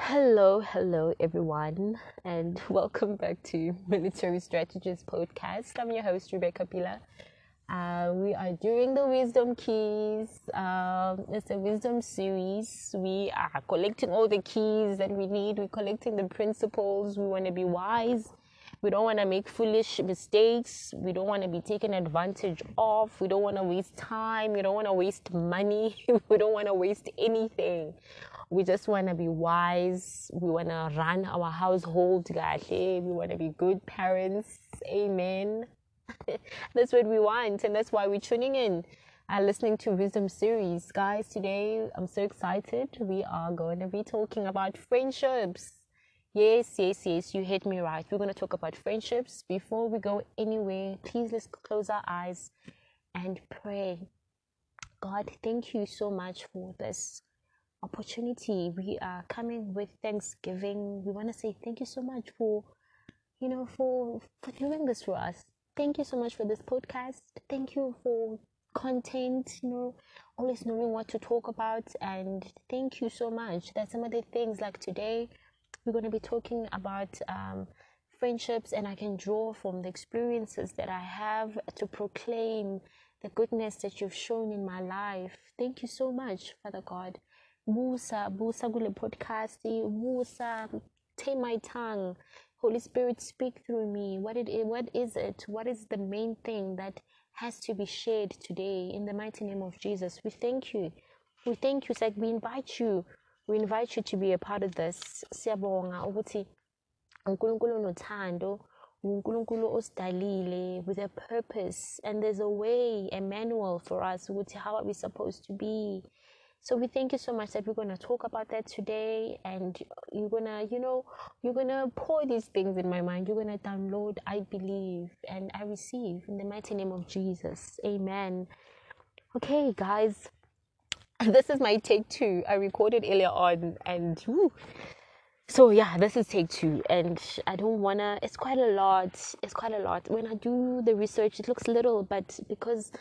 Hello, hello, everyone, and welcome back to Military Strategist Podcast. I'm your host, Rebecca Pila. Uh, we are doing the Wisdom Keys. Um, it's a wisdom series. We are collecting all the keys that we need. We're collecting the principles. We want to be wise. We don't want to make foolish mistakes. We don't want to be taken advantage of. We don't want to waste time. We don't want to waste money. we don't want to waste anything. We just want to be wise. We want to run our household. Guys. We want to be good parents. Amen. that's what we want, and that's why we're tuning in. Uh, listening to Wisdom Series. Guys, today I'm so excited. We are going to be talking about friendships. Yes, yes, yes, you hit me right. We're going to talk about friendships. Before we go anywhere, please let's close our eyes and pray. God, thank you so much for this opportunity. We are coming with Thanksgiving. We want to say thank you so much for, you know, for for doing this for us. Thank you so much for this podcast. Thank you for content, you know, always knowing what to talk about. And thank you so much that some of the things like today, we're going to be talking about um, friendships, and I can draw from the experiences that I have to proclaim the goodness that you've shown in my life. Thank you so much, Father God busa busa kule podcast busa tame my tongue. Holy spirit speak through me. What it what is it? What is the main thing that has to be shared today? In the mighty name of jesus we thank you. We thank you like we invite you. We invite you to be a part of this. Siyabonga ukuthi uNkulunkulu nothando uNkulunkulu osidalile with a purpose and there's a way a manual for us ukuthi how are we supposed to be so we thank you so much that we're going to talk about that today and you're going to, you know, you're going to pour these things in my mind. You're going to download, I believe, and I receive in the mighty name of Jesus. Amen. Okay, guys. This is my take two. I recorded earlier on and whew, so yeah this is take two and i don't wanna it's quite a lot it's quite a lot when i do the research it looks little but because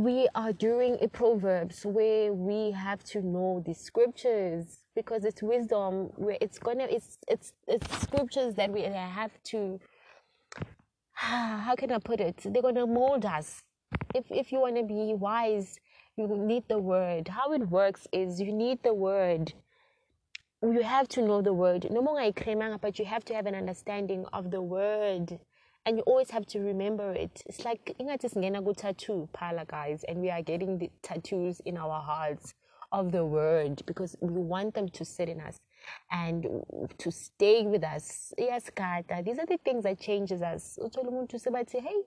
we are doing a proverbs where we have to know the scriptures because it's wisdom where it's gonna it's it's it's scriptures that we have to how can i put it? They're gonna mold us. If if you want to be wise you need the word. How it works is you need the word. You have to know the word. No more i but you have to have an understanding of the word and you always have to remember it. It's like ingathi singena ku tattoo pala guys and we are getting the tattoos in our hearts of the word because we want them to sit in us and to stay with us. Yes, God, these are the things that changes us. Uthola umuntu hey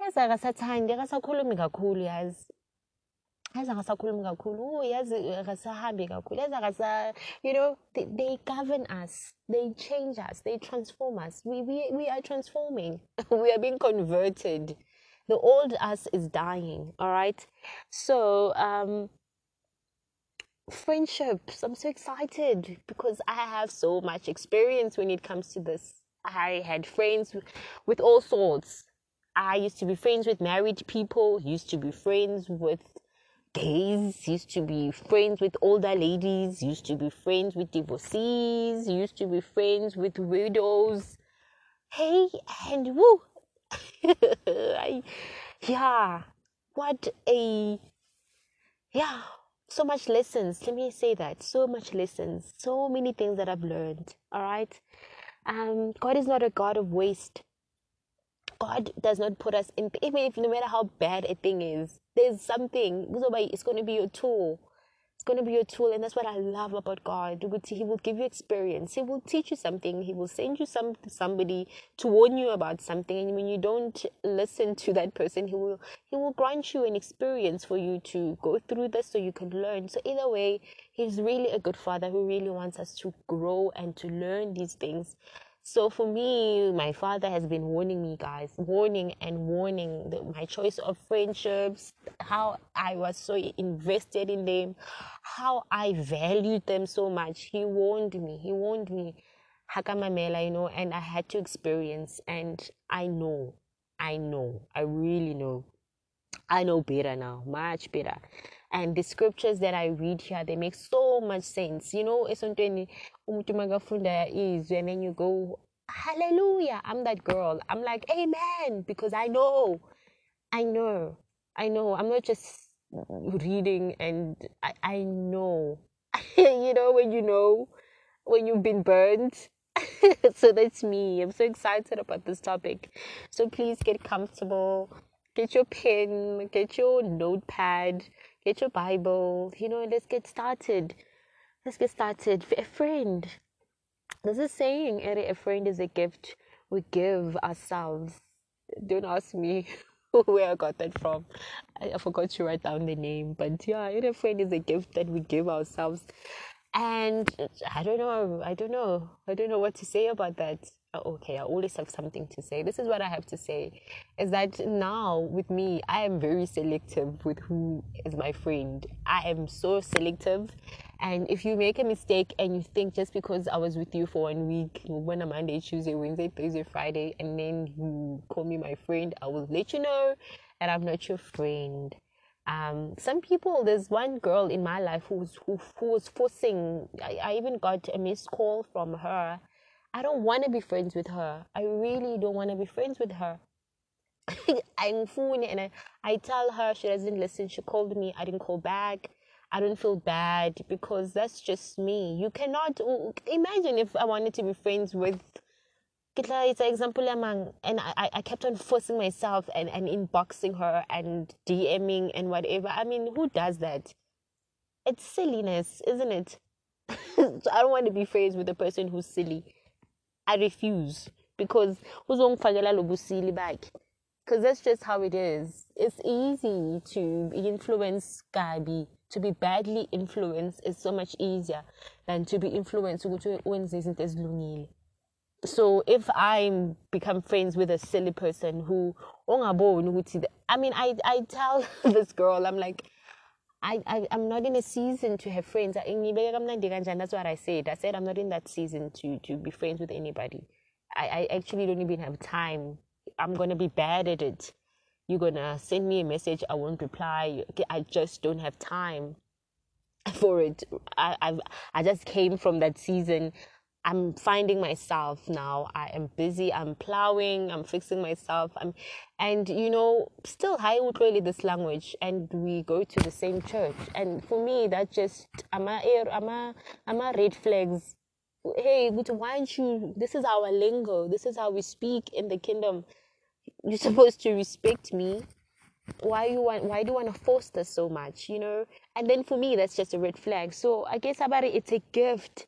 yazi akasathandi akasakhulumi kakhulu yazi kakhulu yazi akasahambi kakhulu yazi akasa you know they, they govern us. They change us. They transform us. We, we, we are transforming. We are being converted. The old us is dying all right? So um friendships i'm so excited because i have so much experience when it comes to this. I had friends with all sorts. I used to be friends with married people used to be friends with gays, used to be friends with older ladies, used to be friends with divorcees, used to be friends with widows. Hey, and woo! I, yeah, what a, yeah, so much lessons. Let me say that. So much lessons. So many things that I've learned. All right. Um, God is not a God of waste. God does not put us in, even if no matter how bad a thing is, there's something. It's going to be your tool. It's going to be your tool. And that's what I love about God. He will give you experience. He will teach you something. He will send you some somebody to warn you about something. And when you don't listen to that person, he will he will grant you an experience for you to go through this so you can learn. So either way, he's really a good father who really wants us to grow and to learn these things. So for me, my father has been warning me, guys, warning and warning my choice of friendships, how I was so invested in them, how I valued them so much. He warned me. He warned me, Hakamamela, you know, and I had to experience. And I know, I know, I really know. I know better now, much better. And the scriptures that I read here they make so much sense. You know esontweni umuntu makafunda izwi and then you go hallelujah I'm that girl. I'm like amen because I know. I know. I know. I'm not just reading and I, I know. You know when you know when you've been burned. So that's me. I'm so excited about this topic. So please get comfortable. Get your pen. Get your notepad get your bible you know let's get started let's get started a friend there's a saying a friend is a gift we give ourselves don't ask me where I got that from. I, forgot to write down the name, but yeah, a friend is a gift that we give ourselves. And I don't know, I don't know, I don't know what to say about that. Oh, okay, I always have something to say. This is what I have to say is that now with me, I am very selective with who is my friend. I am so selective. And if you make a mistake and you think just because I was with you for one week, when a Monday, Tuesday, Wednesday, Thursday, Friday, and then you call me my friend, I will let you know that I'm not your friend. Um, some people, there's one girl in my life who was, who, who was forcing, I, I even got a missed call from her I don't want to be friends with her. I really don't want to be friends with her. I'm fooling and I, I tell her she doesn't listen. She called me. I didn't call back. I don't feel bad because that's just me. You cannot imagine if I wanted to be friends with it's an example and I, I kept on forcing myself and, and inboxing her and DMing and whatever. I mean, who does that? It's silliness, isn't it? so I don't want to be friends with a person who's silly. I refuse because uzongifakela lobusili bakhe because that's just how it is. It's easy to influence Gabi. To be badly influenced is so much easier than to be influenced So if I become friends with a silly person who I mean I I tell this girl I'm like I, I, I'm not in a season to have friends. That's what I said. I said I'm not in that season to, to be friends with anybody. I, I actually don't even have time. I'm going to be bad at it. You're going to send me a message, I won't reply. I just don't have time for it. I, i I just came from that season I'm finding myself now. I am busy. I'm plowing. I'm fixing myself. I'm, and you know, still I would really this language, and we go to the same church. And for me, that just I'm a I'm a I'm a red flags. Hey, why aren't you? This is our lingo. This is how we speak in the kingdom. You're supposed to respect me. Why you want? Why do you want to force this so much? You know. And then for me, that's just a red flag. So I guess about it, it's a gift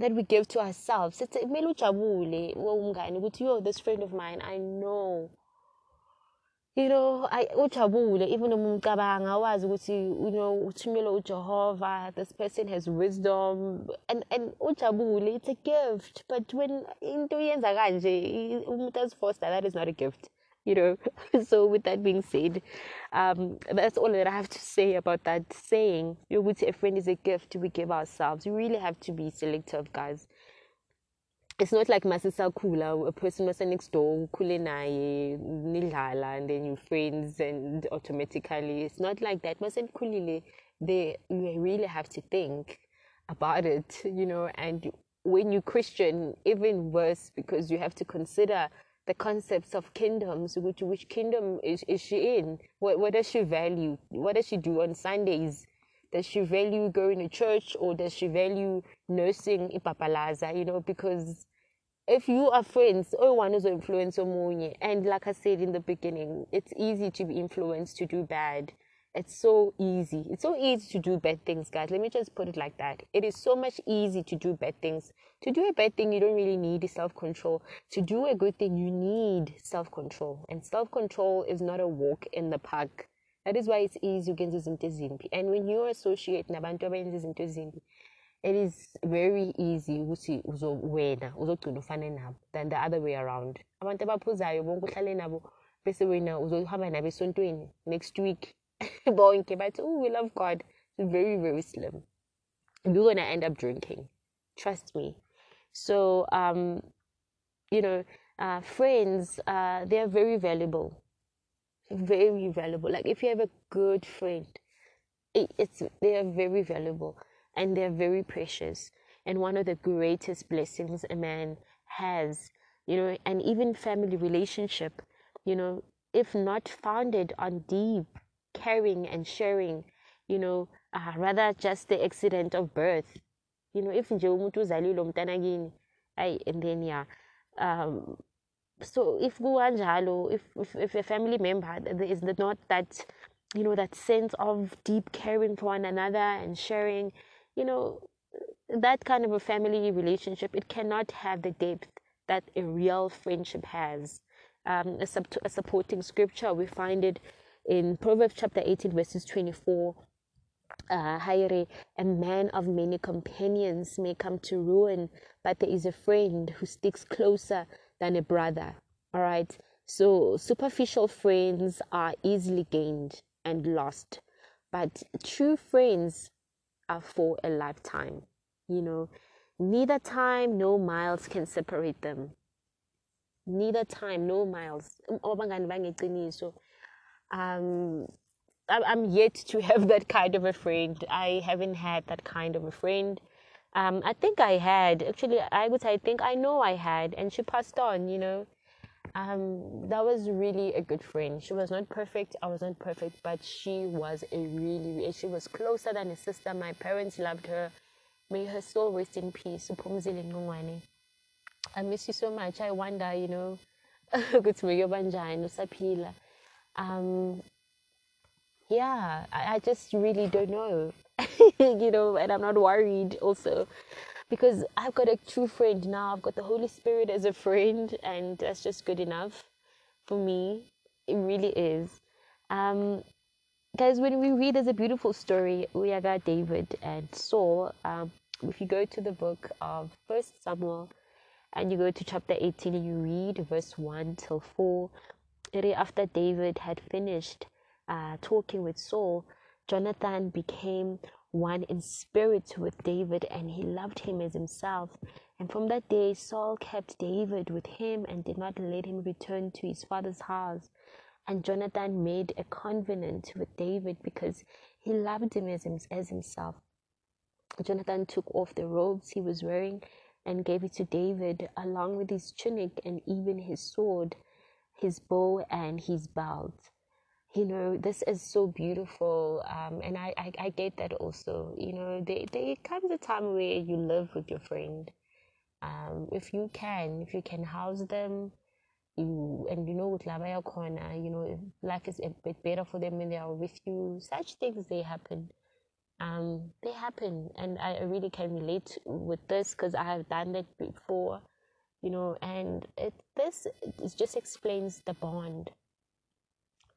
that we give to ourselves. It's kumele ujabule umngane ukuthi yo this friend of mine i know. You know I, ujabule even uma umcabanga wazi ukuthi you know uthumele ujehova this person has wisdom. And and ujabule it's a gift. But when into yenza kanje umuntu azifoster that is not a gift you know. so with that being said, um, that's all that I have to say about that saying. You would say a friend is a gift we give ourselves. You really have to be selective, guys. It's not like Masisa Kula, a person was next door, Kulenaye, Nilhala, and then you friends and automatically. It's not like that. Masen Kulile, they you really have to think about it, you know, and when you Christian, even worse because you have to consider the concepts of kingdoms. Which which kingdom is, is she in? What what does she value? What does she do on Sundays? Does she value going to church or does she value nursing ipapalaza? You know, because if you are friends, oh one is influence and like I said in the beginning, it's easy to be influenced to do bad it's so easy. It's so easy to do bad things, guys. Let me just put it like that. It is so much easy to do bad things. To do a bad thing, you don't really need self control. To do a good thing, you need self control. And self control is not a walk in the park. That is why it's easy ukwenza izinto ezimbi. And when you associate nabantu abenza izinto it is very easy ukuthi wena uzogcina ufane nabo than the other way around. Abantu abaphuzayo bonke uhlale nabo bese wena uzohamba nabo esontweni next week but oh we love god. It's very very slim. You're gonna end up drinking. Trust me. So um you know uh, friends uh, they are very valuable. Very valuable. Like if you have a good friend it's they are very valuable and they're very precious. And one of the greatest blessings a man has you know and even family relationship you know if not founded on deep caring and sharing you know uh, rather just the accident of birth. You know if nje umuntu uzalile umntana and then yeah um so if kukanjalo if, if if a family member is not that you know that sense of deep caring for one another and sharing you know that kind of a family relationship it cannot have the depth that a real friendship has. Um, a, sub- a supporting scripture we find it in proverbs chapter 18 verses 24 uh, a man of many companions may come to ruin, but there is a friend who sticks closer than a brother. All right. So superficial friends are easily gained and lost, but true friends are for a lifetime. You know, neither time nor miles can separate them. Neither time nor miles. Um, I'm yet to have that kind of a friend. I haven't had that kind of a friend. Um, I think I had actually. I would say I think I know I had, and she passed on. You know, um, that was really a good friend. She was not perfect. I wasn't perfect, but she was a really. She was closer than a sister. My parents loved her. May her soul rest in peace. I miss you so much. I wonder, you know, um, yeah, I, I just really don't know, you know, and I'm not worried also because I've got a true friend now. I've got the Holy Spirit as a friend, and that's just good enough for me. It really is. Um, guys, when we read, there's a beautiful story. We got David and Saul. Um, if you go to the book of First Samuel and you go to chapter 18 and you read verse 1 till 4, after David had finished uh, talking with Saul, Jonathan became one in spirit with David and he loved him as himself. And from that day, Saul kept David with him and did not let him return to his father's house. And Jonathan made a covenant with David because he loved him as, as himself. Jonathan took off the robes he was wearing and gave it to David, along with his tunic and even his sword, his bow, and his belt. You know this is so beautiful um, and I, I, I get that also. You know there, there comes a time where you live with your friend. Um, if you can if you can house them you and you know with labaya corner you know life is a bit better for them when they are with you. Such things they happen. Um, they happen and I really can relate with this because I have done that before you know and it this it just explains the bond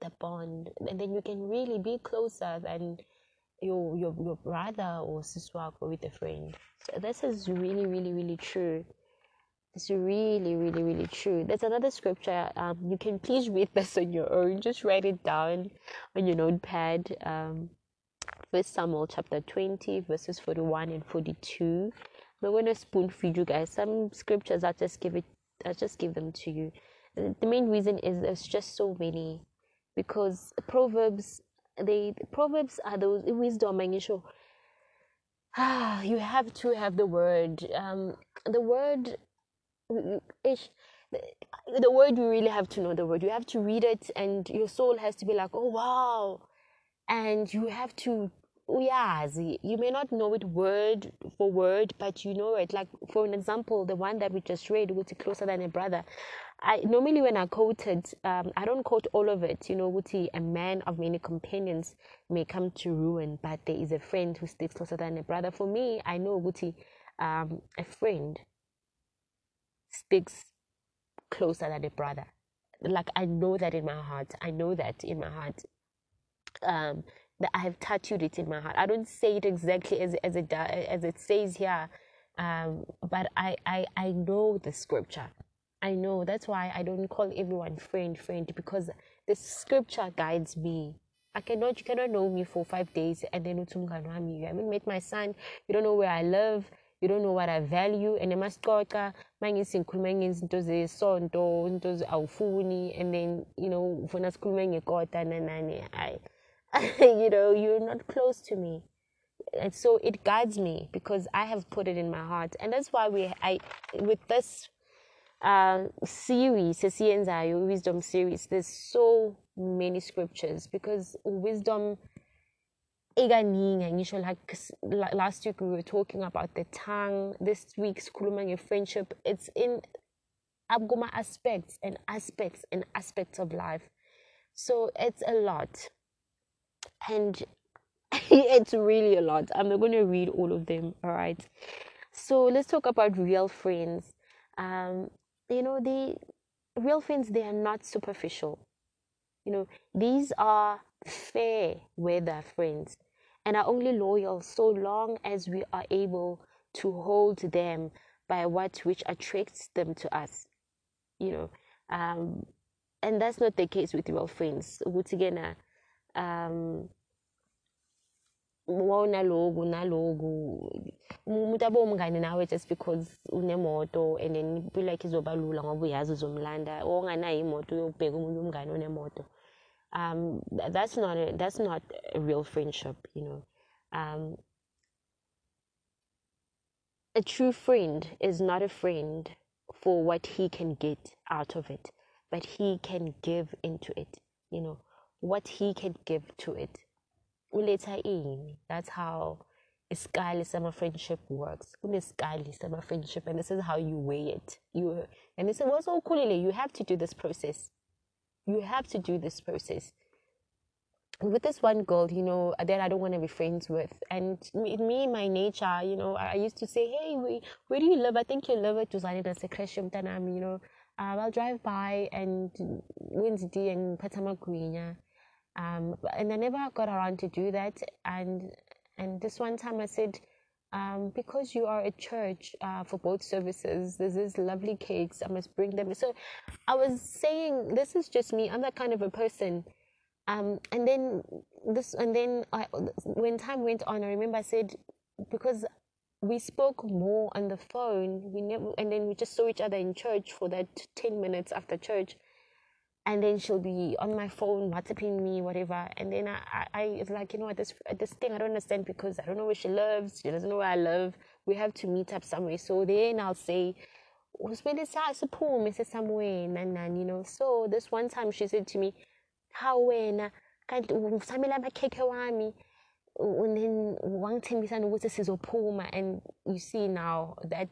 the bond. And then you can really be closer than your your, your brother or sister or with a friend. So this is really really really true. It's really really really true. There's another scripture um, you can please read this on your own. Just write it down on your notepad um, first samuel chapter 20 verses 41 and 42 i'm to spoon feed you guys some scriptures i'll just give it i'll just give them to you. The main reason is there's just so many. Because proverbs they proverbs are those wisdom and you ah you have to have the word. Um the word ish the word you really have to know the word. You have to read it and your soul has to be like oh wow. And you have to uyazi you may not know it word for word but you know it like for an example the one that we just read which is closer than a brother I normally when I quote it, um, I don't quote all of it. You know, Wuti, a man of many companions may come to ruin, but there is a friend who sticks closer than a brother. For me, I know Wuti, um, a friend sticks closer than a brother. Like I know that in my heart. I know that in my heart. Um, that I have tattooed it in my heart. I don't say it exactly as as it as it says here, um, but I, I I know the scripture. I know that's why I don't call everyone friend friend because the scripture guides me. I cannot you cannot know me for five days and then. I mean met my son, you don't know where I live, you don't know what I value and emasixoxa mangisi ngikhuluma ngezinto zesonto into awufuni and then you know ufuna sikhulume ngekota nanani hayi you know, you're not close to me. And so it guides me because I have put it in my heart. And that's why we I with this uh, series, Sesienzayo wisdom series, there's so many scriptures because wisdom ekaningi ngisho like last week we were talking about the tongue this week's sikhuluma friendship it's in abguma aspects and aspects and aspects of life so it's a lot and it's really a lot. I'm not going to read all of them all right so let's talk about real friends. Um, you know the real friends they are not superficial. You know these are fair weather friends and are only loyal so long as we are able to hold them by what which attracts them to us you know? Um, and that's not the case with real friends. Ukuthi kena um wawunaloku naloku. Umuntu abe nawe just because unemoto and then izoba lula ngoba uyazi uzomlanda onganayo imoto uyobheka umngane onemoto. Um, that's not a, that's not a real friendship you know. Um, a true friend is not a friend for what he can get out of it but he can give into it you know what he can give to it that's how a isikali summer friendship works kunesikali sama friendship and this is how you weigh it you and this is also ukhulile you have to do this process you have to do this process with this one girl, you know, that I don't want to be friends with. And me, my nature, you know, I used to say, hey, where, where do you live? I think you live at Tuzani Secretion Tanam, you know. Um, I'll drive by and Wednesday and Patama Um, and I never got around to do that. And and this one time I said, um, because you are a church uh, for both services, there's these lovely cakes. I must bring them. So I was saying, this is just me. I'm that kind of a person. Um, and then this, and then I, when time went on, I remember I said, because we spoke more on the phone, we never, and then we just saw each other in church for that 10 minutes after church and then she'll be on my phone WhatsApping me, whatever. And then I, I, I it's like, you know, what, this this thing I don't understand because I don't know where she lives. She doesn't know where I live. We have to meet up somewhere. So then I'll say, and you know. So this one time she said to me, How when can't wami and then wangithembisa nokuthi sizophuma and you see now that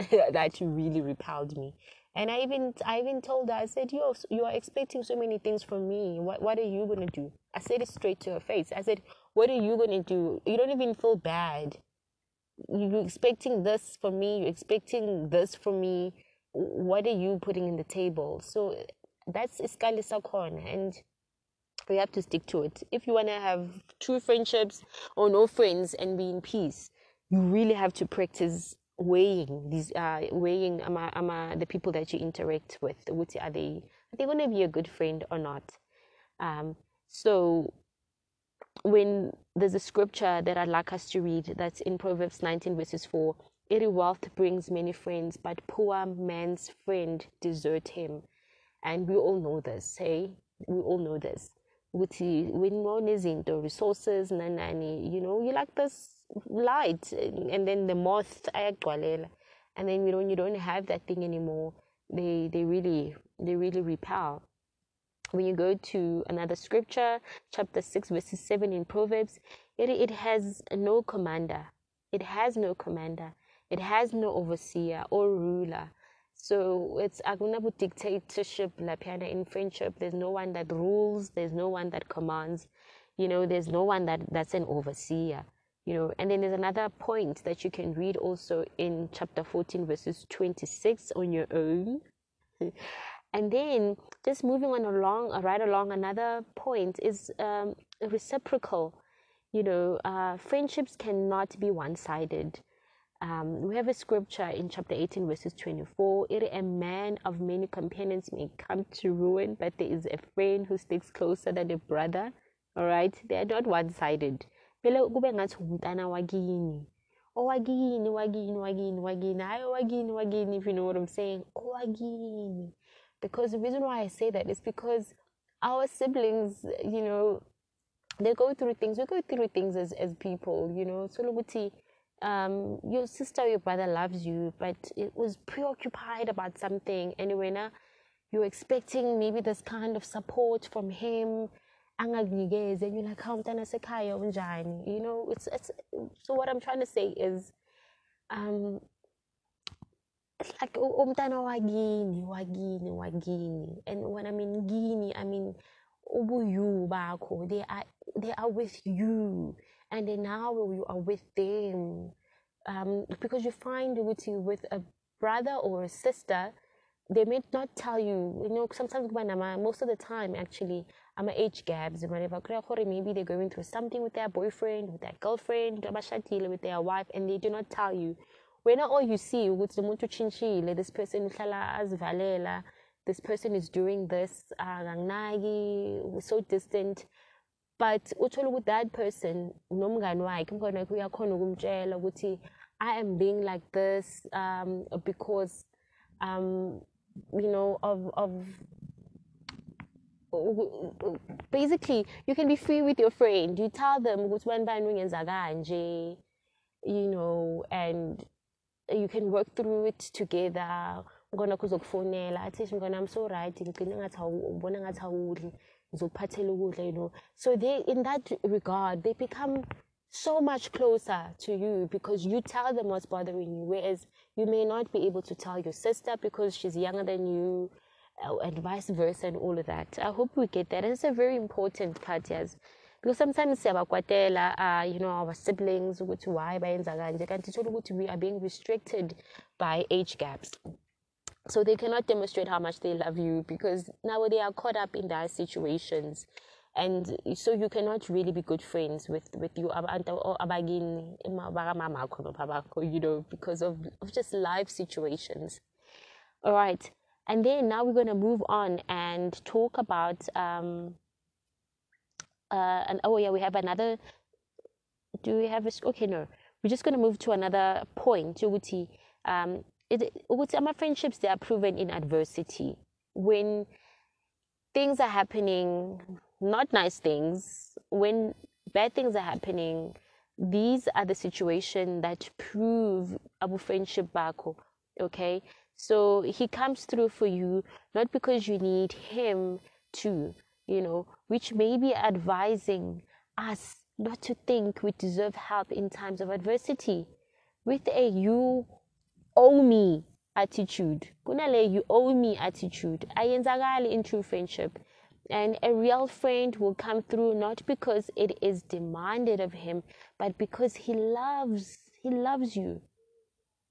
that really repelled me and I even I even told her, I said, Yo, you are expecting so many things from me. What what are you gonna do? I said it straight to her face. I said, What are you gonna do? You don't even feel bad. You're expecting this from me, you're expecting this from me. What are you putting in the table? So that's iskali sakon and we have to stick to it. If you wanna have true friendships or no friends and be in peace, you really have to practice weighing these uh weighing ama, ama the people that you interact with what are they are they going to be a good friend or not? Um so when there's a scripture that I'd like us to read that's in Proverbs 19 verses 4 every wealth brings many friends but poor man's friend desert him. And we all know this hey? We all know this. Ukuthi when unezinto resources nanani you know you like this light and then the moth ayagcwalela. And then you know you don't have that thing anymore they they really they really repel. When you go to another scripture chapter 6 verses 7 in proverbs it, it has no commander. It has no commander. It has no overseer or ruler. So it's agunabu dictatorship lapiana in friendship. There's no one that rules. There's no one that commands. You know there's no one that that's an overseer you know and then there's another point that you can read also in chapter 14 verses 26 on your own. And then just moving on along uh, right along another point is um, reciprocal. You know uh, friendships cannot be one-sided. Um, we have a scripture in chapter 18 verses 24 it a man of many companions may come to ruin but there is a friend who sticks closer than a brother. All right? They are not one-sided vele kube ngathi umntana wakini. Owakini wakini wakini wakini. Hayi owakini wakini if you know what i'm saying. Owakini. Because the reason why i say that is because our siblings you know they go through things we go through things as, as people you know. So ukuthi um your sister your brother loves you but it was preoccupied about something. Anyway now you're expecting maybe this kind of support from him angakunikeze and you're like hawu mntana sekhaya unjani? You know it's, it's so what i'm trying to say is um like umntana wakini wakini wakini. And when i mean gini i mean ubuyu bakho. They are they are with you. And then now you are with them. Um, because you find with you with a brother or a sister they may not tell you. You know sometimes most of the time actually I'm age gaps and whatever maybe they're going through something with their boyfriend with their girlfriend with their wife and they do not tell you. When all you see ukuthi umuntu uchintshile this person uhlala azivalela this person is doing this akanginaki so distant. But uthola ukuthi that person nomngani wakhe umngani wakhe uyakhona ukumtshela ukuthi i am being like this um, because um, you know of of basically you can be free with your friend. You tell them ukuthi bani ungenza kanje you know and you can work through it together. Ngona kuzokufonela. Athi ngona I'm so right. Ngigcina ngathi ubona ngathi awudli. Ngizokuphathela ukudla you know. So they in that regard they become so much closer to you because you tell them what's bothering you whereas you may not be able to tell your sister because she's younger than you and vice versa and all of that. I hope we get that. It's a very important part yes. Because sometimes siyabakwatela uh, you know our siblings ukuthi why bayenza kanje? Kanti thola ukuthi we are being restricted by age gaps. So they cannot demonstrate how much they love you because now they are caught up in their situations. And so you cannot really be good friends with with you you know because of, of just life situations. All right and then now we're going to move on and talk about um uh and oh yeah we have another do we have a okay no. We're just going to move to another point um it, my friendships they are proven in adversity. When things are happening not nice things when bad things are happening these are the situation that prove our friendship bako okay so he comes through for you not because you need him to you know which may be advising us not to think we deserve help in times of adversity. With a you owe me attitude. Kunale you owe me attitude. Ayenzakali in true friendship. And a real friend will come through not because it is demanded of him but because he loves he loves you.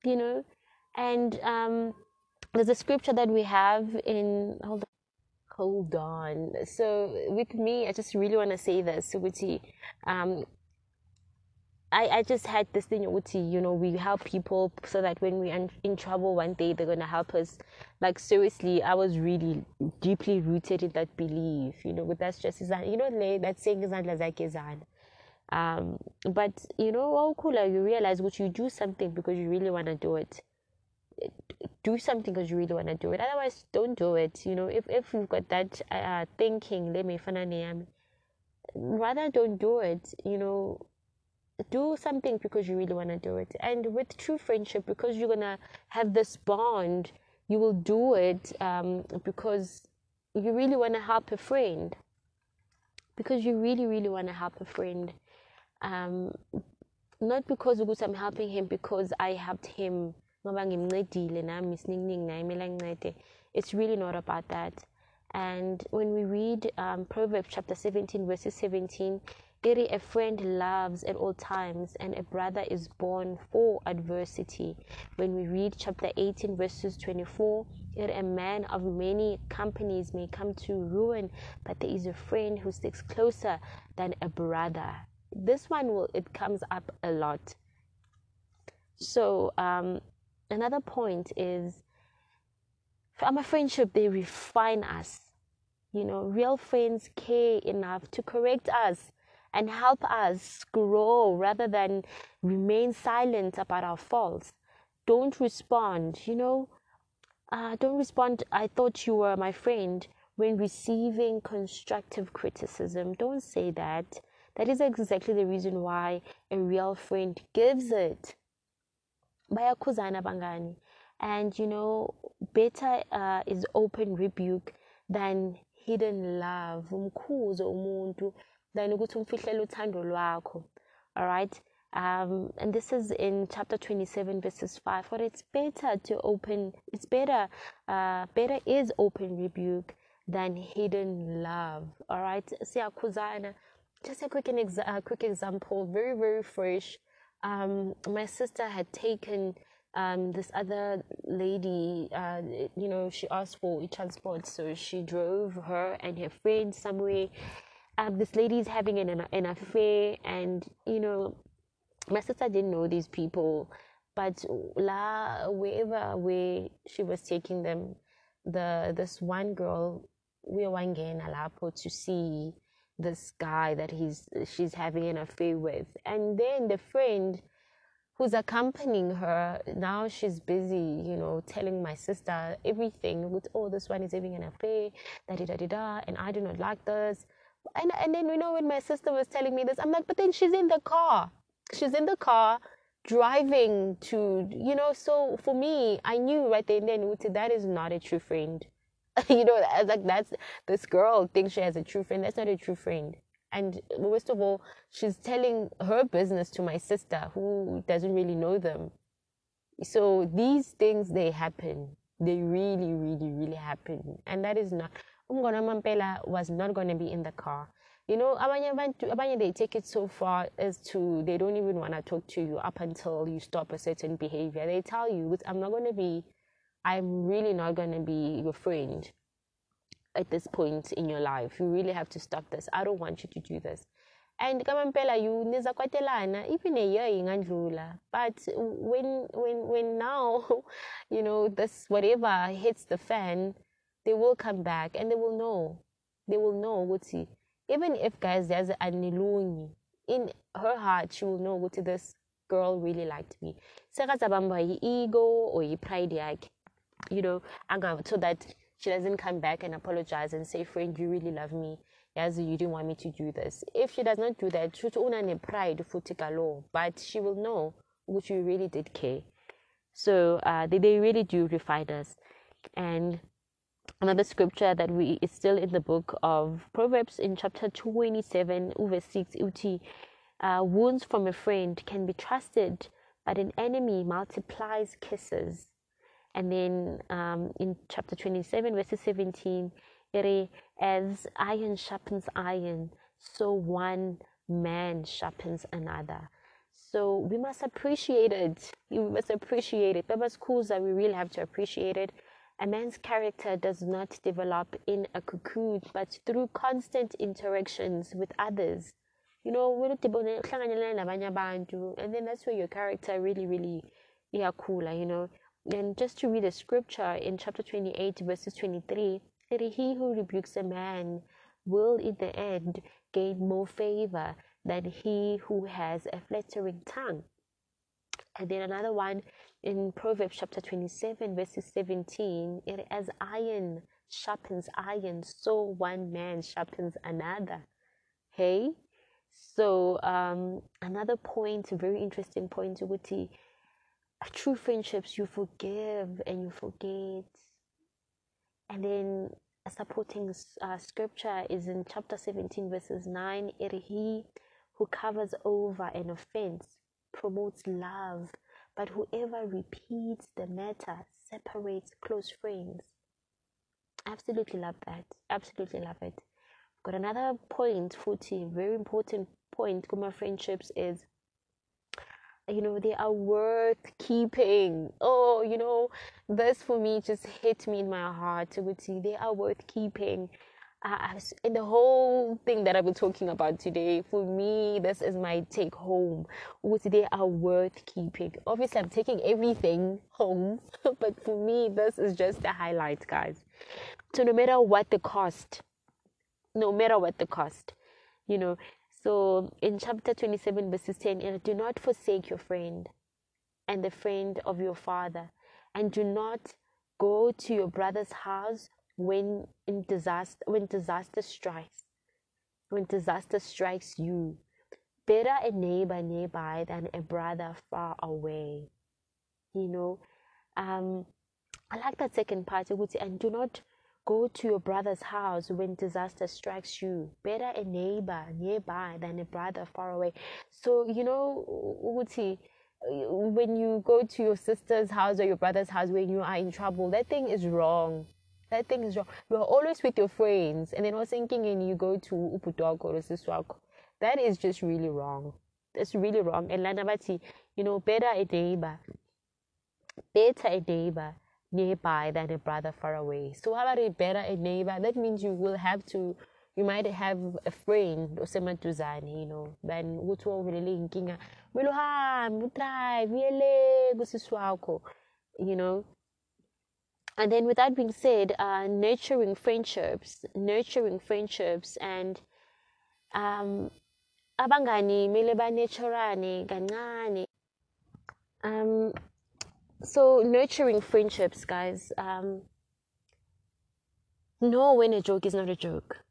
You know and um, there's a scripture that we have in hold on hold on. So with me i just really want to say this Subuti. um, I, I just had this thing with you know we help people so that when we're in, in trouble one day they're gonna help us. Like seriously I was really deeply rooted in that belief you know but that's just you know that saying is not like um but you know oh cooler you realize what you do something because you really want to do it do something because you really want to do it otherwise don't do it you know if if you've got that uh, thinking let me rather don't do it you know do something because you really want to do it. And with true friendship, because you're going to have this bond, you will do it um, because you really want to help a friend. Because you really, really want to help a friend. Um, not because I'm helping him, because I helped him. It's really not about that. And when we read um, Proverbs chapter 17, verses 17, a friend loves at all times, and a brother is born for adversity. When we read chapter 18, verses 24, a man of many companies may come to ruin, but there is a friend who sticks closer than a brother. This one will it comes up a lot. So um, another point is, a friendship, they refine us. You know, real friends care enough to correct us and help us grow rather than remain silent about our faults. Don't respond, you know, uh, don't respond, I thought you were my friend when receiving constructive criticism. Don't say that. That is exactly the reason why a real friend gives it. Bayakhuzana bangani. And you know, better uh, is open rebuke than hidden love. Umkhuzo umuntu than ukuthi umfihlele uthando lwakho. All right? Um, and this is in chapter 27 verses 5 for it's better to open it's better uh, better is open rebuke than hidden love all right siyakhuzana just a quick an exa- a quick example very very fresh um, my sister had taken um, this other lady, uh, you know, she asked for transport, so she drove her and her friend somewhere. Um, this lady is having an, an affair, and you know, my sister didn't know these people, but la wherever where she was taking them, the this one girl, we were lapo to see this guy that he's she's having an affair with, and then the friend who's accompanying her now she's busy you know telling my sister everything with oh this one is having an affair da da da da and i do not like this. And, and then you know when my sister was telling me this i'm like but then she's in the car. She's in the car driving to you know so for me i knew right then and then that is not a true friend you know I like that's this girl thinks she has a true friend that's not a true friend and worst of all, she's telling her business to my sister who doesn't really know them. So these things, they happen. They really, really, really happen. And that is not, Umgona Mampela was not going to be in the car. You know, abanye they take it so far as to they don't even want to talk to you up until you stop a certain behavior. They tell you, I'm not going to be, I'm really not going to be your friend at this point in your life. You really have to stop this. I don't want you to do this. And kamampela you niza kwatelana even a year ingandlula. But when when when now, you know, this whatever hits the fan, they will come back and they will know. They will know what even if guys there's anilungi in her heart she will know what this girl really liked me. Sekazabamba ego or pride you know, so that she doesn't come back and apologize and say, friend, you really love me. Yes, you didn't want me to do this. If she does not do that, she will pride for law, but she will know which you really did care. So uh, they, they really do refine us. And another scripture that we is still in the book of Proverbs in chapter 27, verse 6, uti, uh, wounds from a friend can be trusted, but an enemy multiplies kisses. And then um, in chapter 27, verses 17, as iron sharpens iron, so one man sharpens another. So we must appreciate it. We must appreciate it. Baba's Kuza, we really have to appreciate it. A man's character does not develop in a cocoon, but through constant interactions with others. You know, and then that's where your character really, really, yeah, cooler, you know. And just to read a scripture in chapter 28, verses 23, that he who rebukes a man will in the end gain more favor than he who has a flattering tongue. And then another one in Proverbs chapter 27, verses 17, it as iron sharpens iron, so one man sharpens another. Hey? So um, another point, very interesting point, Wuti, true friendships you forgive and you forget. And then a supporting uh, scripture is in chapter 17 verses 9 he who covers over an offense promotes love but whoever repeats the matter separates close friends. Absolutely love that. Absolutely love it. Got another point 40 very important point my friendships is you know they are worth keeping oh you know this for me just hit me in my heart to see they are worth keeping uh, and the whole thing that I've been talking about today, for me, this is my take home. Which they are worth keeping. Obviously, I'm taking everything home, but for me, this is just the highlight, guys. So, no matter what the cost, no matter what the cost, you know, so in chapter 27, verses 10, and do not forsake your friend and the friend of your father, and do not go to your brother's house when in disaster when disaster strikes. when disaster strikes you. Better a neighbor nearby than a brother far away. You know, um, I like that second part, and do not go to your brother's house when disaster strikes you. Better a neighbor nearby than a brother far away. So, you know, Uti, when you go to your sister's house or your brother's house when you are in trouble, that thing is wrong. That thing is wrong. You are always with your friends, and then was thinking, and you go to Uputwako or Siswako. That is just really wrong. That's really wrong. And Lanabati, you know, better a neighbor. Better a neighbor nearby than a brother far away. So how about a better a neighbor? That means you will have to you might have a friend osemaduzane you know then ukuthi wawuvulele inkinga kumele uhambe you know and then with that being said uh, nurturing friendships nurturing friendships and um abangani kumele banurturane kancane um so nurturing friendships guys um know when a joke is not a joke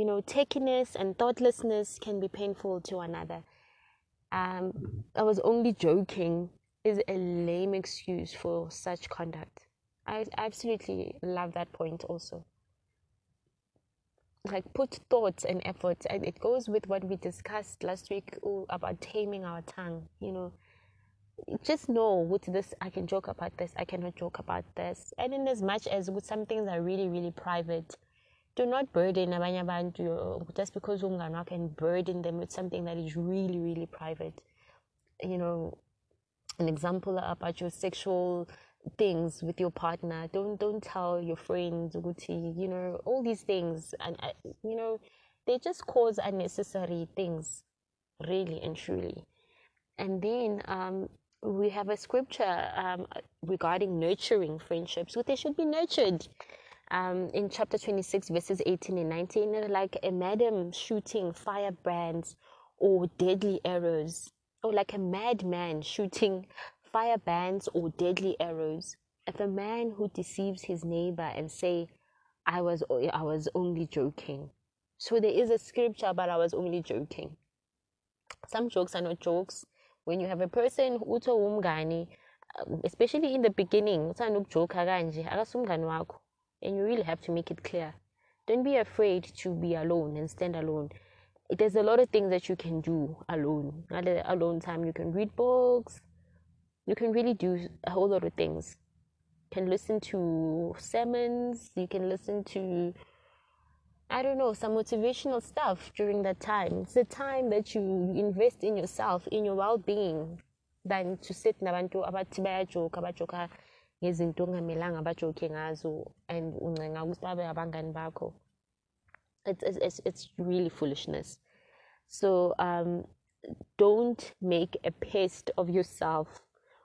you know, takiness and thoughtlessness can be painful to another. Um, I was only joking is a lame excuse for such conduct. I absolutely love that point also. Like put thoughts and effort, and it goes with what we discussed last week ooh, about taming our tongue. You know, just know with this, I can joke about this, I cannot joke about this, and in as much as with some things are really, really private, do not burden abanye just because umngane wakho and burden them with something that is really really private. You know an example about your sexual things with your partner. Don't don't tell your friends you know all these things. And uh, you know they just cause unnecessary things really and truly. And then um, we have a scripture um, regarding nurturing friendships so they should be nurtured um, in chapter 26, verses 18 and 19, like a madam shooting firebrands or deadly arrows, or like a madman shooting firebrands or deadly arrows. If a man who deceives his neighbor and say, I was, I was only joking. So there is a scripture, but I was only joking. Some jokes are not jokes. When you have a person who umgani, um, especially in the beginning, joke kanje, akasumngani wakho and you really have to make it clear. Don't be afraid to be alone and stand alone. There's a lot of things that you can do alone. At the alone time, you can read books. You can really do a whole lot of things. You can listen to sermons. You can listen to, I don't know, some motivational stuff during that time. It's the time that you invest in yourself, in your well-being, than to sit nabantu abathi ngazo and uncenga ukuthi abangani it's, it's, it's really foolishness. So um, don't make a pest of yourself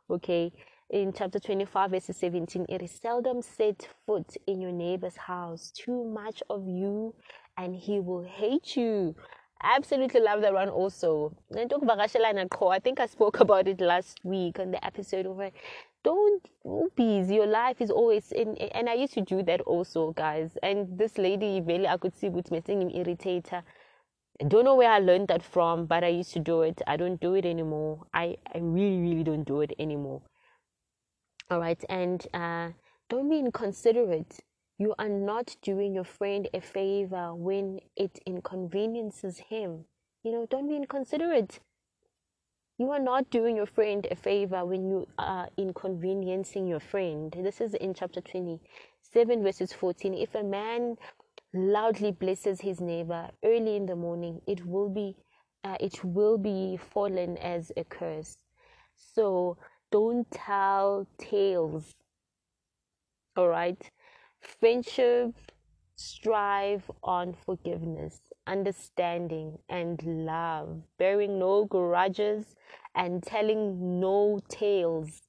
okay in chapter 25 verse 17 it is seldom set foot in your neighbor's house too much of you and he will hate you I absolutely love that one also. I think I spoke about it last week on the episode over uh, don't busy your life is always in and i used to do that also guys and this lady really i could see what's missing him irritator I don't know where I learned that from, but I used to do it. I don't do it anymore. I, I really, really don't do it anymore. All right, and uh, don't be inconsiderate. You are not doing your friend a favor when it inconveniences him. You know, don't be inconsiderate. You are not doing your friend a favor when you are inconveniencing your friend. This is in chapter 27, verses 14. If a man loudly blesses his neighbor early in the morning, it will be uh, it will be fallen as a curse. So don't tell tales. All right, friendship strive on forgiveness, understanding, and love, bearing no grudges and telling no tales.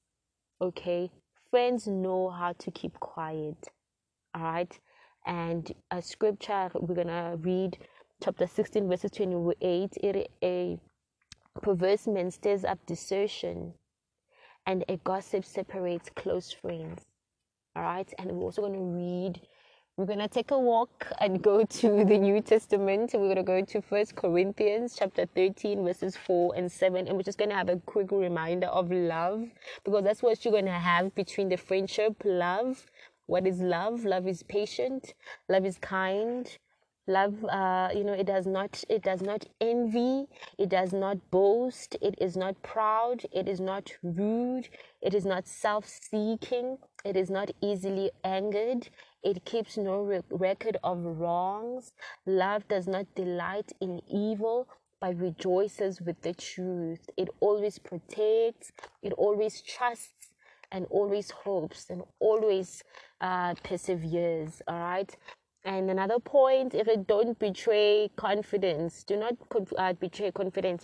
Okay, friends know how to keep quiet. All right, and a scripture we're gonna read chapter 16, verses 28. It, a perverse man stirs up desertion, and a gossip separates close friends. All right, and we're also gonna read we're going to take a walk and go to the New Testament. We're going to go to First Corinthians chapter 13, verses 4 and 7. And we're just going to have a quick reminder of love because that's what you're going to have between the friendship, love. What is love? Love is patient, love is kind, love uh, you know it does not it does not envy it does not boast it is not proud it is not rude it is not self-seeking it is not easily angered it keeps no re- record of wrongs. Love does not delight in evil but rejoices with the truth. It always protects it always trusts and always hopes and always uh, perseveres all right and another point, if it don't betray confidence, do not uh, betray confidence.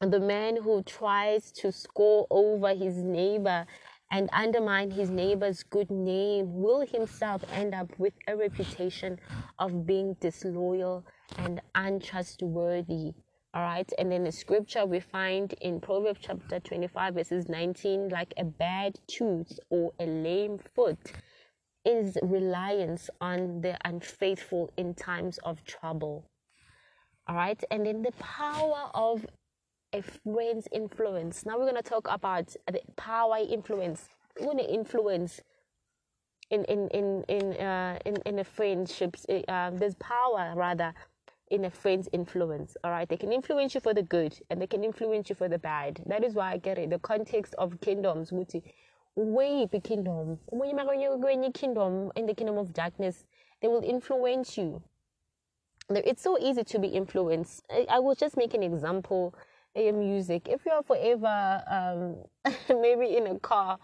The man who tries to score over his neighbor and undermine his neighbor's good name will himself end up with a reputation of being disloyal and untrustworthy. All right. And then the scripture we find in Proverbs chapter 25, verses 19, like a bad tooth or a lame foot is reliance on the unfaithful in times of trouble. All right, and then the power of a friend's influence. Now we're going to talk about the power influence. We're going to influence in in in in uh, in in a friendships. Uh, um, there's power rather in a friend's influence. All right, they can influence you for the good and they can influence you for the bad. That is why I get it. The context of kingdoms, Muti the kingdom when you go in the kingdom in the kingdom of darkness they will influence you it's so easy to be influenced i, will just make an example in music if you are forever um, maybe in a car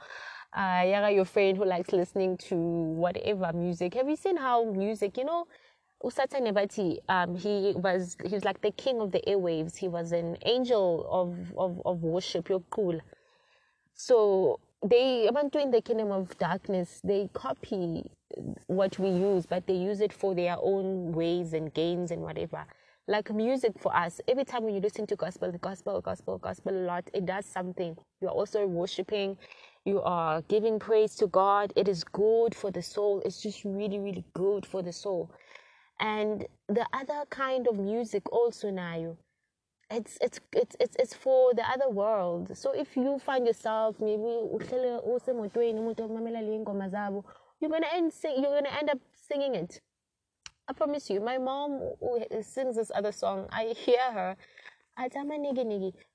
uh, your friend who likes listening to whatever music have you seen how music you know Usata Nebati, um, he was he was like the king of the airwaves. He was an angel of of, of worship. You're cool. So they abantu in the kingdom of darkness they copy what we use but they use it for their own ways and gains and whatever. Like music for us every time when you listen to gospel the gospel gospel gospel a lot it does something. You're also worshiping you are giving praise to god. It is good for the soul. It's just really really good for the soul. And the other kind of music also now it's it's it's it's it's for the other world. So if you find yourself maybe you're gonna end sing, you're gonna end up singing it. I promise you my mom sings this other song i hear her.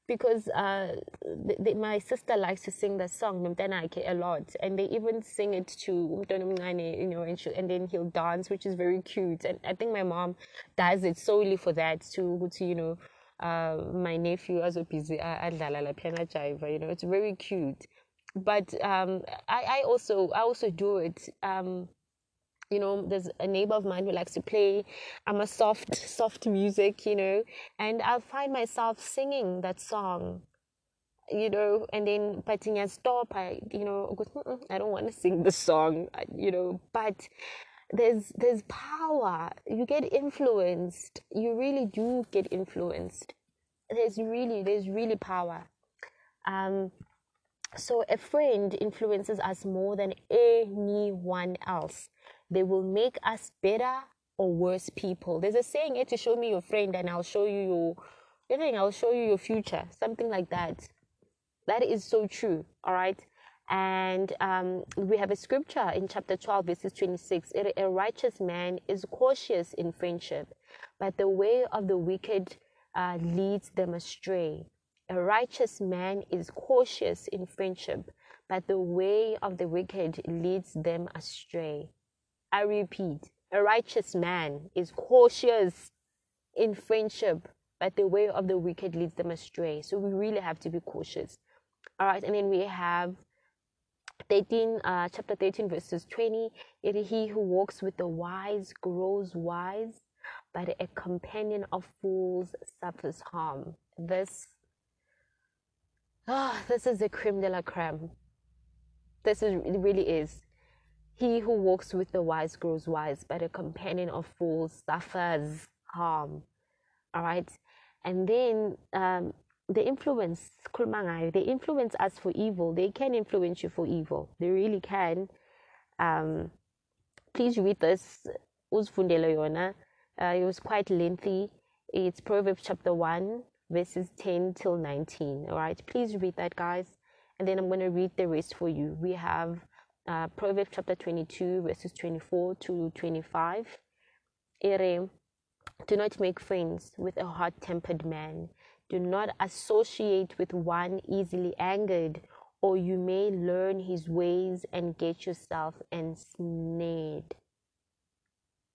Because uh, the, the, my sister likes to sing the song a lot. And they even sing it to you know and, she, and then he'll dance which is very cute. And i think my mom does it solely for that to to you know uh, my nephew azobhizi adlala laphiyana jiva you know it's very cute. But um, I, I also I also do it um, you know there's a neighbor of mine who likes to play. I'm a soft soft music you know and i'll find myself singing that song you know and then but in stop i you know i don't want to sing the song you know. But there's there's power. You get influenced. You really do get influenced. There's really there's really power. Um so a friend influences us more than anyone else. They will make us better or worse people. There's a saying it to show me your friend and i'll show you your everything i'll show you your future something like that. That is so true all right and um, we have a scripture in chapter 12, verses 26. A righteous man is cautious in friendship, but the way of the wicked uh, leads them astray. A righteous man is cautious in friendship, but the way of the wicked leads them astray. I repeat, a righteous man is cautious in friendship, but the way of the wicked leads them astray. So we really have to be cautious. All right, and then we have 13 uh, chapter 13 verses 20 it he who walks with the wise grows wise but a companion of fools suffers harm. This oh, this is the creme de la creme. This is it really is. He who walks with the wise grows wise but a companion of fools suffers harm. All right? And then um, the influence they influence us for evil they can influence you for evil they really can um, please read this. Uh, it was quite lengthy. It's Proverbs chapter 1, verses 10 till 19. All right, please read that, guys. And then I'm going to read the rest for you. We have uh, Proverbs chapter 22, verses 24 to 25. Ere, do not make friends with a hot tempered man. Do not associate with one easily angered, or you may learn his ways and get yourself ensnared.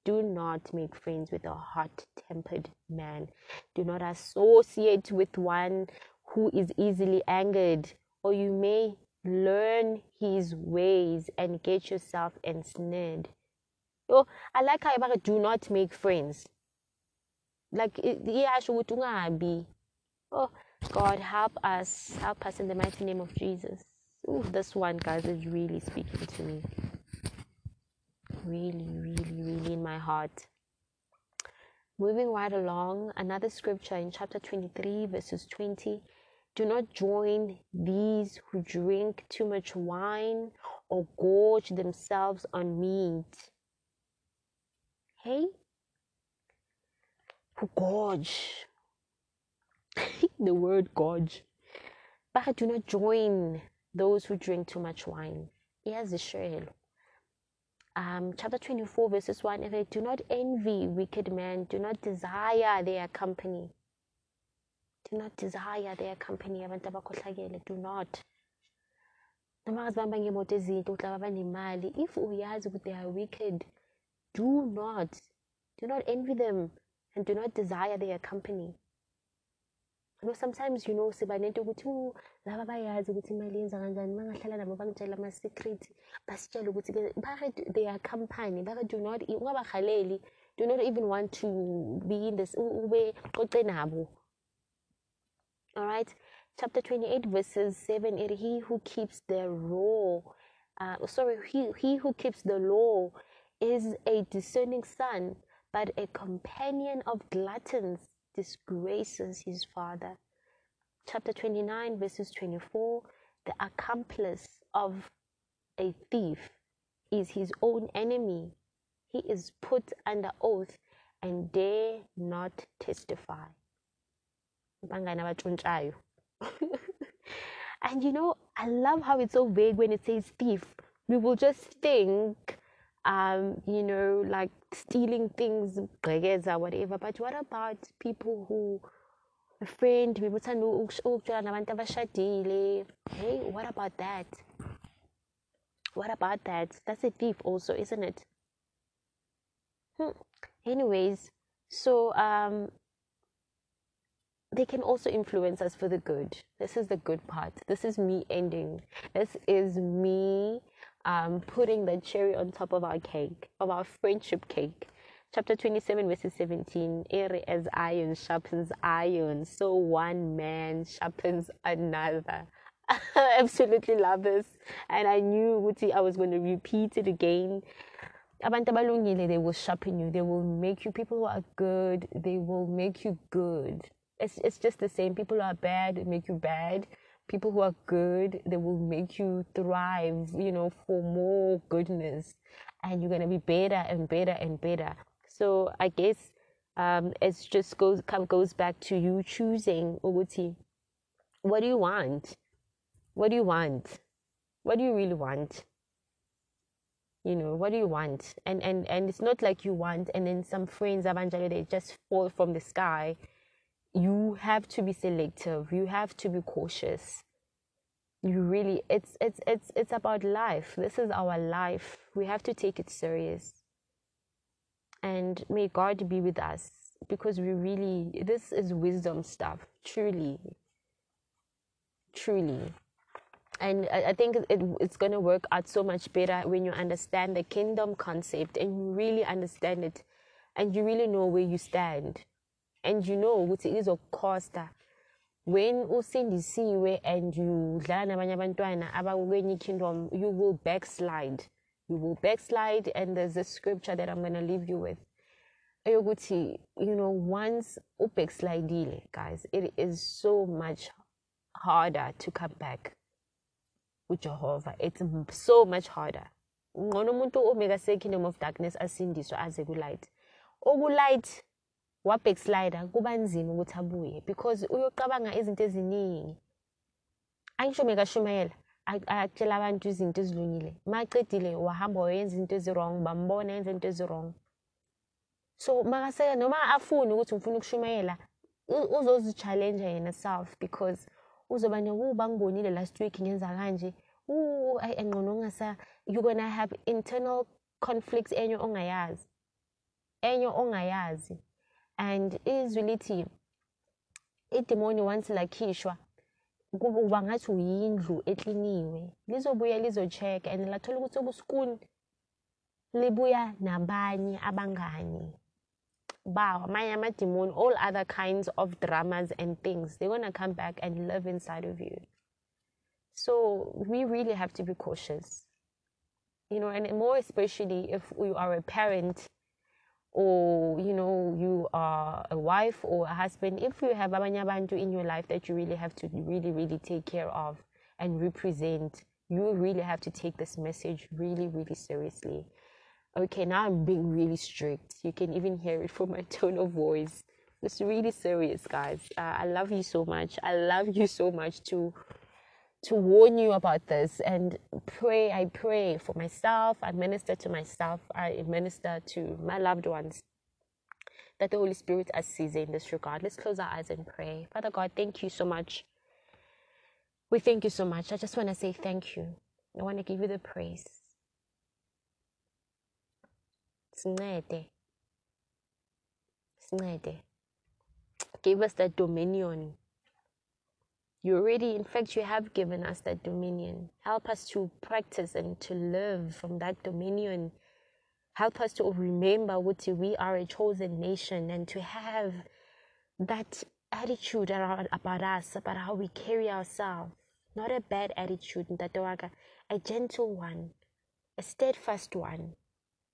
Do not make friends with a hot tempered man. Do not associate with one who is easily angered, or you may learn his ways and get yourself ensnared. Oh, I like how about do not make friends. Like yeah, should be. Oh God, help us, help us in the mighty name of Jesus. Ooh, this one, guys, is really speaking to me really, really, really in my heart. Moving right along, another scripture in chapter 23, verses 20. Do not join these who drink too much wine or gorge themselves on meat. Hey? Who gorge. the word gorge. But do not join those who drink too much wine. Here's the um, chapter 24, verses 1 if they do not envy wicked men, do not desire their company. Do not desire their company. Do not. if ukuthi they are wicked do not do not envy them and do not desire their company know sometimes you know siba nento ukuthi laba bayazi ukuthi imali yenza kanjani bangahlala nabo bangitshela ama-secret basitshele ukuthi bake their company bake do not ungabahaleli do not even want to be in this ube qoce nabo. All right chapter 28 verses 7 it he who keeps the law uh, sorry he, he who keeps the law is a discerning son but a companion of gluttons disgraces his father. Chapter 29, verses 24 The accomplice of a thief is his own enemy. He is put under oath and dare not testify. and you know, I love how it's so vague when it says thief. We will just think um, you know, like stealing things, or whatever. But what about people who a friend bebuthanda ukutshela hey what about that? What about that? That's a thief also isn't it? Hmm. anyways so um they can also influence us for the good. This is the good part. This is me ending. This is me um, putting the cherry on top of our cake, of our friendship cake. Chapter 27, verses 17 As iron sharpens iron, so one man sharpens another. I absolutely love this. And I knew Wuti, I was going to repeat it again. they will sharpen you. They will make you people who are good. They will make you good. It's, it's just the same. People who are bad make you bad people who are good they will make you thrive you know for more goodness. And you're going to be better and better and better. So i guess um it just goes kind of goes back to you choosing Uguti. what do you want? What do you want? What do you really want? You know what do you want? And and and it's not like you want and then some friends eventually they just fall from the sky you have to be selective. You have to be cautious. You really it's it's it's it's about life. This is our life. We have to take it serious. And may god be with us because we really this is wisdom stuff truly. Truly. And I, think it, it's going to work out so much better when you understand the kingdom concept and you really understand it and you really know where you stand and you know course that when usindisiwe and you dlala nabanye abantwana abakwenye kingdom you will backslide. You will backslide and there's a scripture that i'm going to leave you with. Eyokuthi you know once ubackslidile guys it is so much harder to come back with jehovah it's so much harder. Ngcono umuntu omeka se-kingdom of darkness asindiswe aze ku-light. Oku-light wabackslider kuba nzima ukuthi abuye because uyoqabanga izinto eziningi. Angisho mekashumayela akutshela abantu izinto ezilungile. Macedile wahamba wayenza izinto ezi-wrong bambona yenza izinto ezi-wrong. So makaseka noma afune ukuthi ngifuna ukushumayela uzozi-challenge yena self because uzoba nokuba ngibonile last week ngenza kanje. Engqondo ongasa you're gonna have internal conflicts enye ongayazi enye ongayazi. And izwi lithi idemoni once lakhishwa kuba ngathi uyindlu ekliniwe lizobuya lizo-check-a and lathola ukuthi obuskuni libuya nabanye abangani bawo amanye amademoni all other kinds of dramas and things they're to come back and live inside of you. So we really have to be cautious. You know and more especially if you are a parent or you know you are a wife or a husband if you have abanye abantu in your life that you really have to really really take care of and represent you really have to take this message really really seriously. Okay now i'm being really strict. You can even hear it from my tone of voice. It's really serious guys. Uh, i love you so much. I love you so much to to warn you about this and pray. I pray for myself. I minister to myself. I minister to my loved ones. That the Holy Spirit assists in this regard. Let's close our eyes and pray. Father God, thank you so much. We thank you so much. I just want to say thank you. I want to give you the praise. Give us that dominion you already, in fact, you have given us that dominion. Help us to practice and to live from that dominion. Help us to remember what we are a chosen nation and to have that attitude about us, about how we carry ourselves. Not a bad attitude, a gentle one, a steadfast one.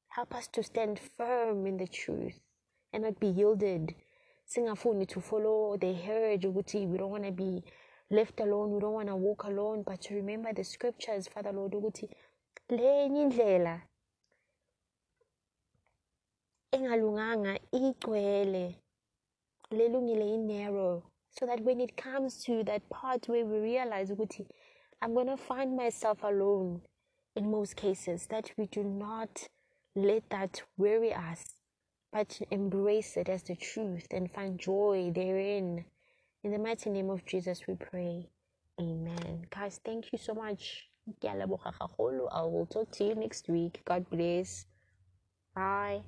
Help us to stand firm in the truth and not be yielded. Singafuni to follow the herd, we don't want to be left alone we don't want to walk alone but to remember the scriptures father lord ukuthi lenye indlela engalunganga igcwele lelungile narrow so that when it comes to that part where we realize ukuthi i'm going to find myself alone in most cases that we do not let that weary us but embrace it as the truth and find joy therein in the mighty name of Jesus, we pray. Amen. Guys, thank you so much. I will talk to you next week. God bless. Bye.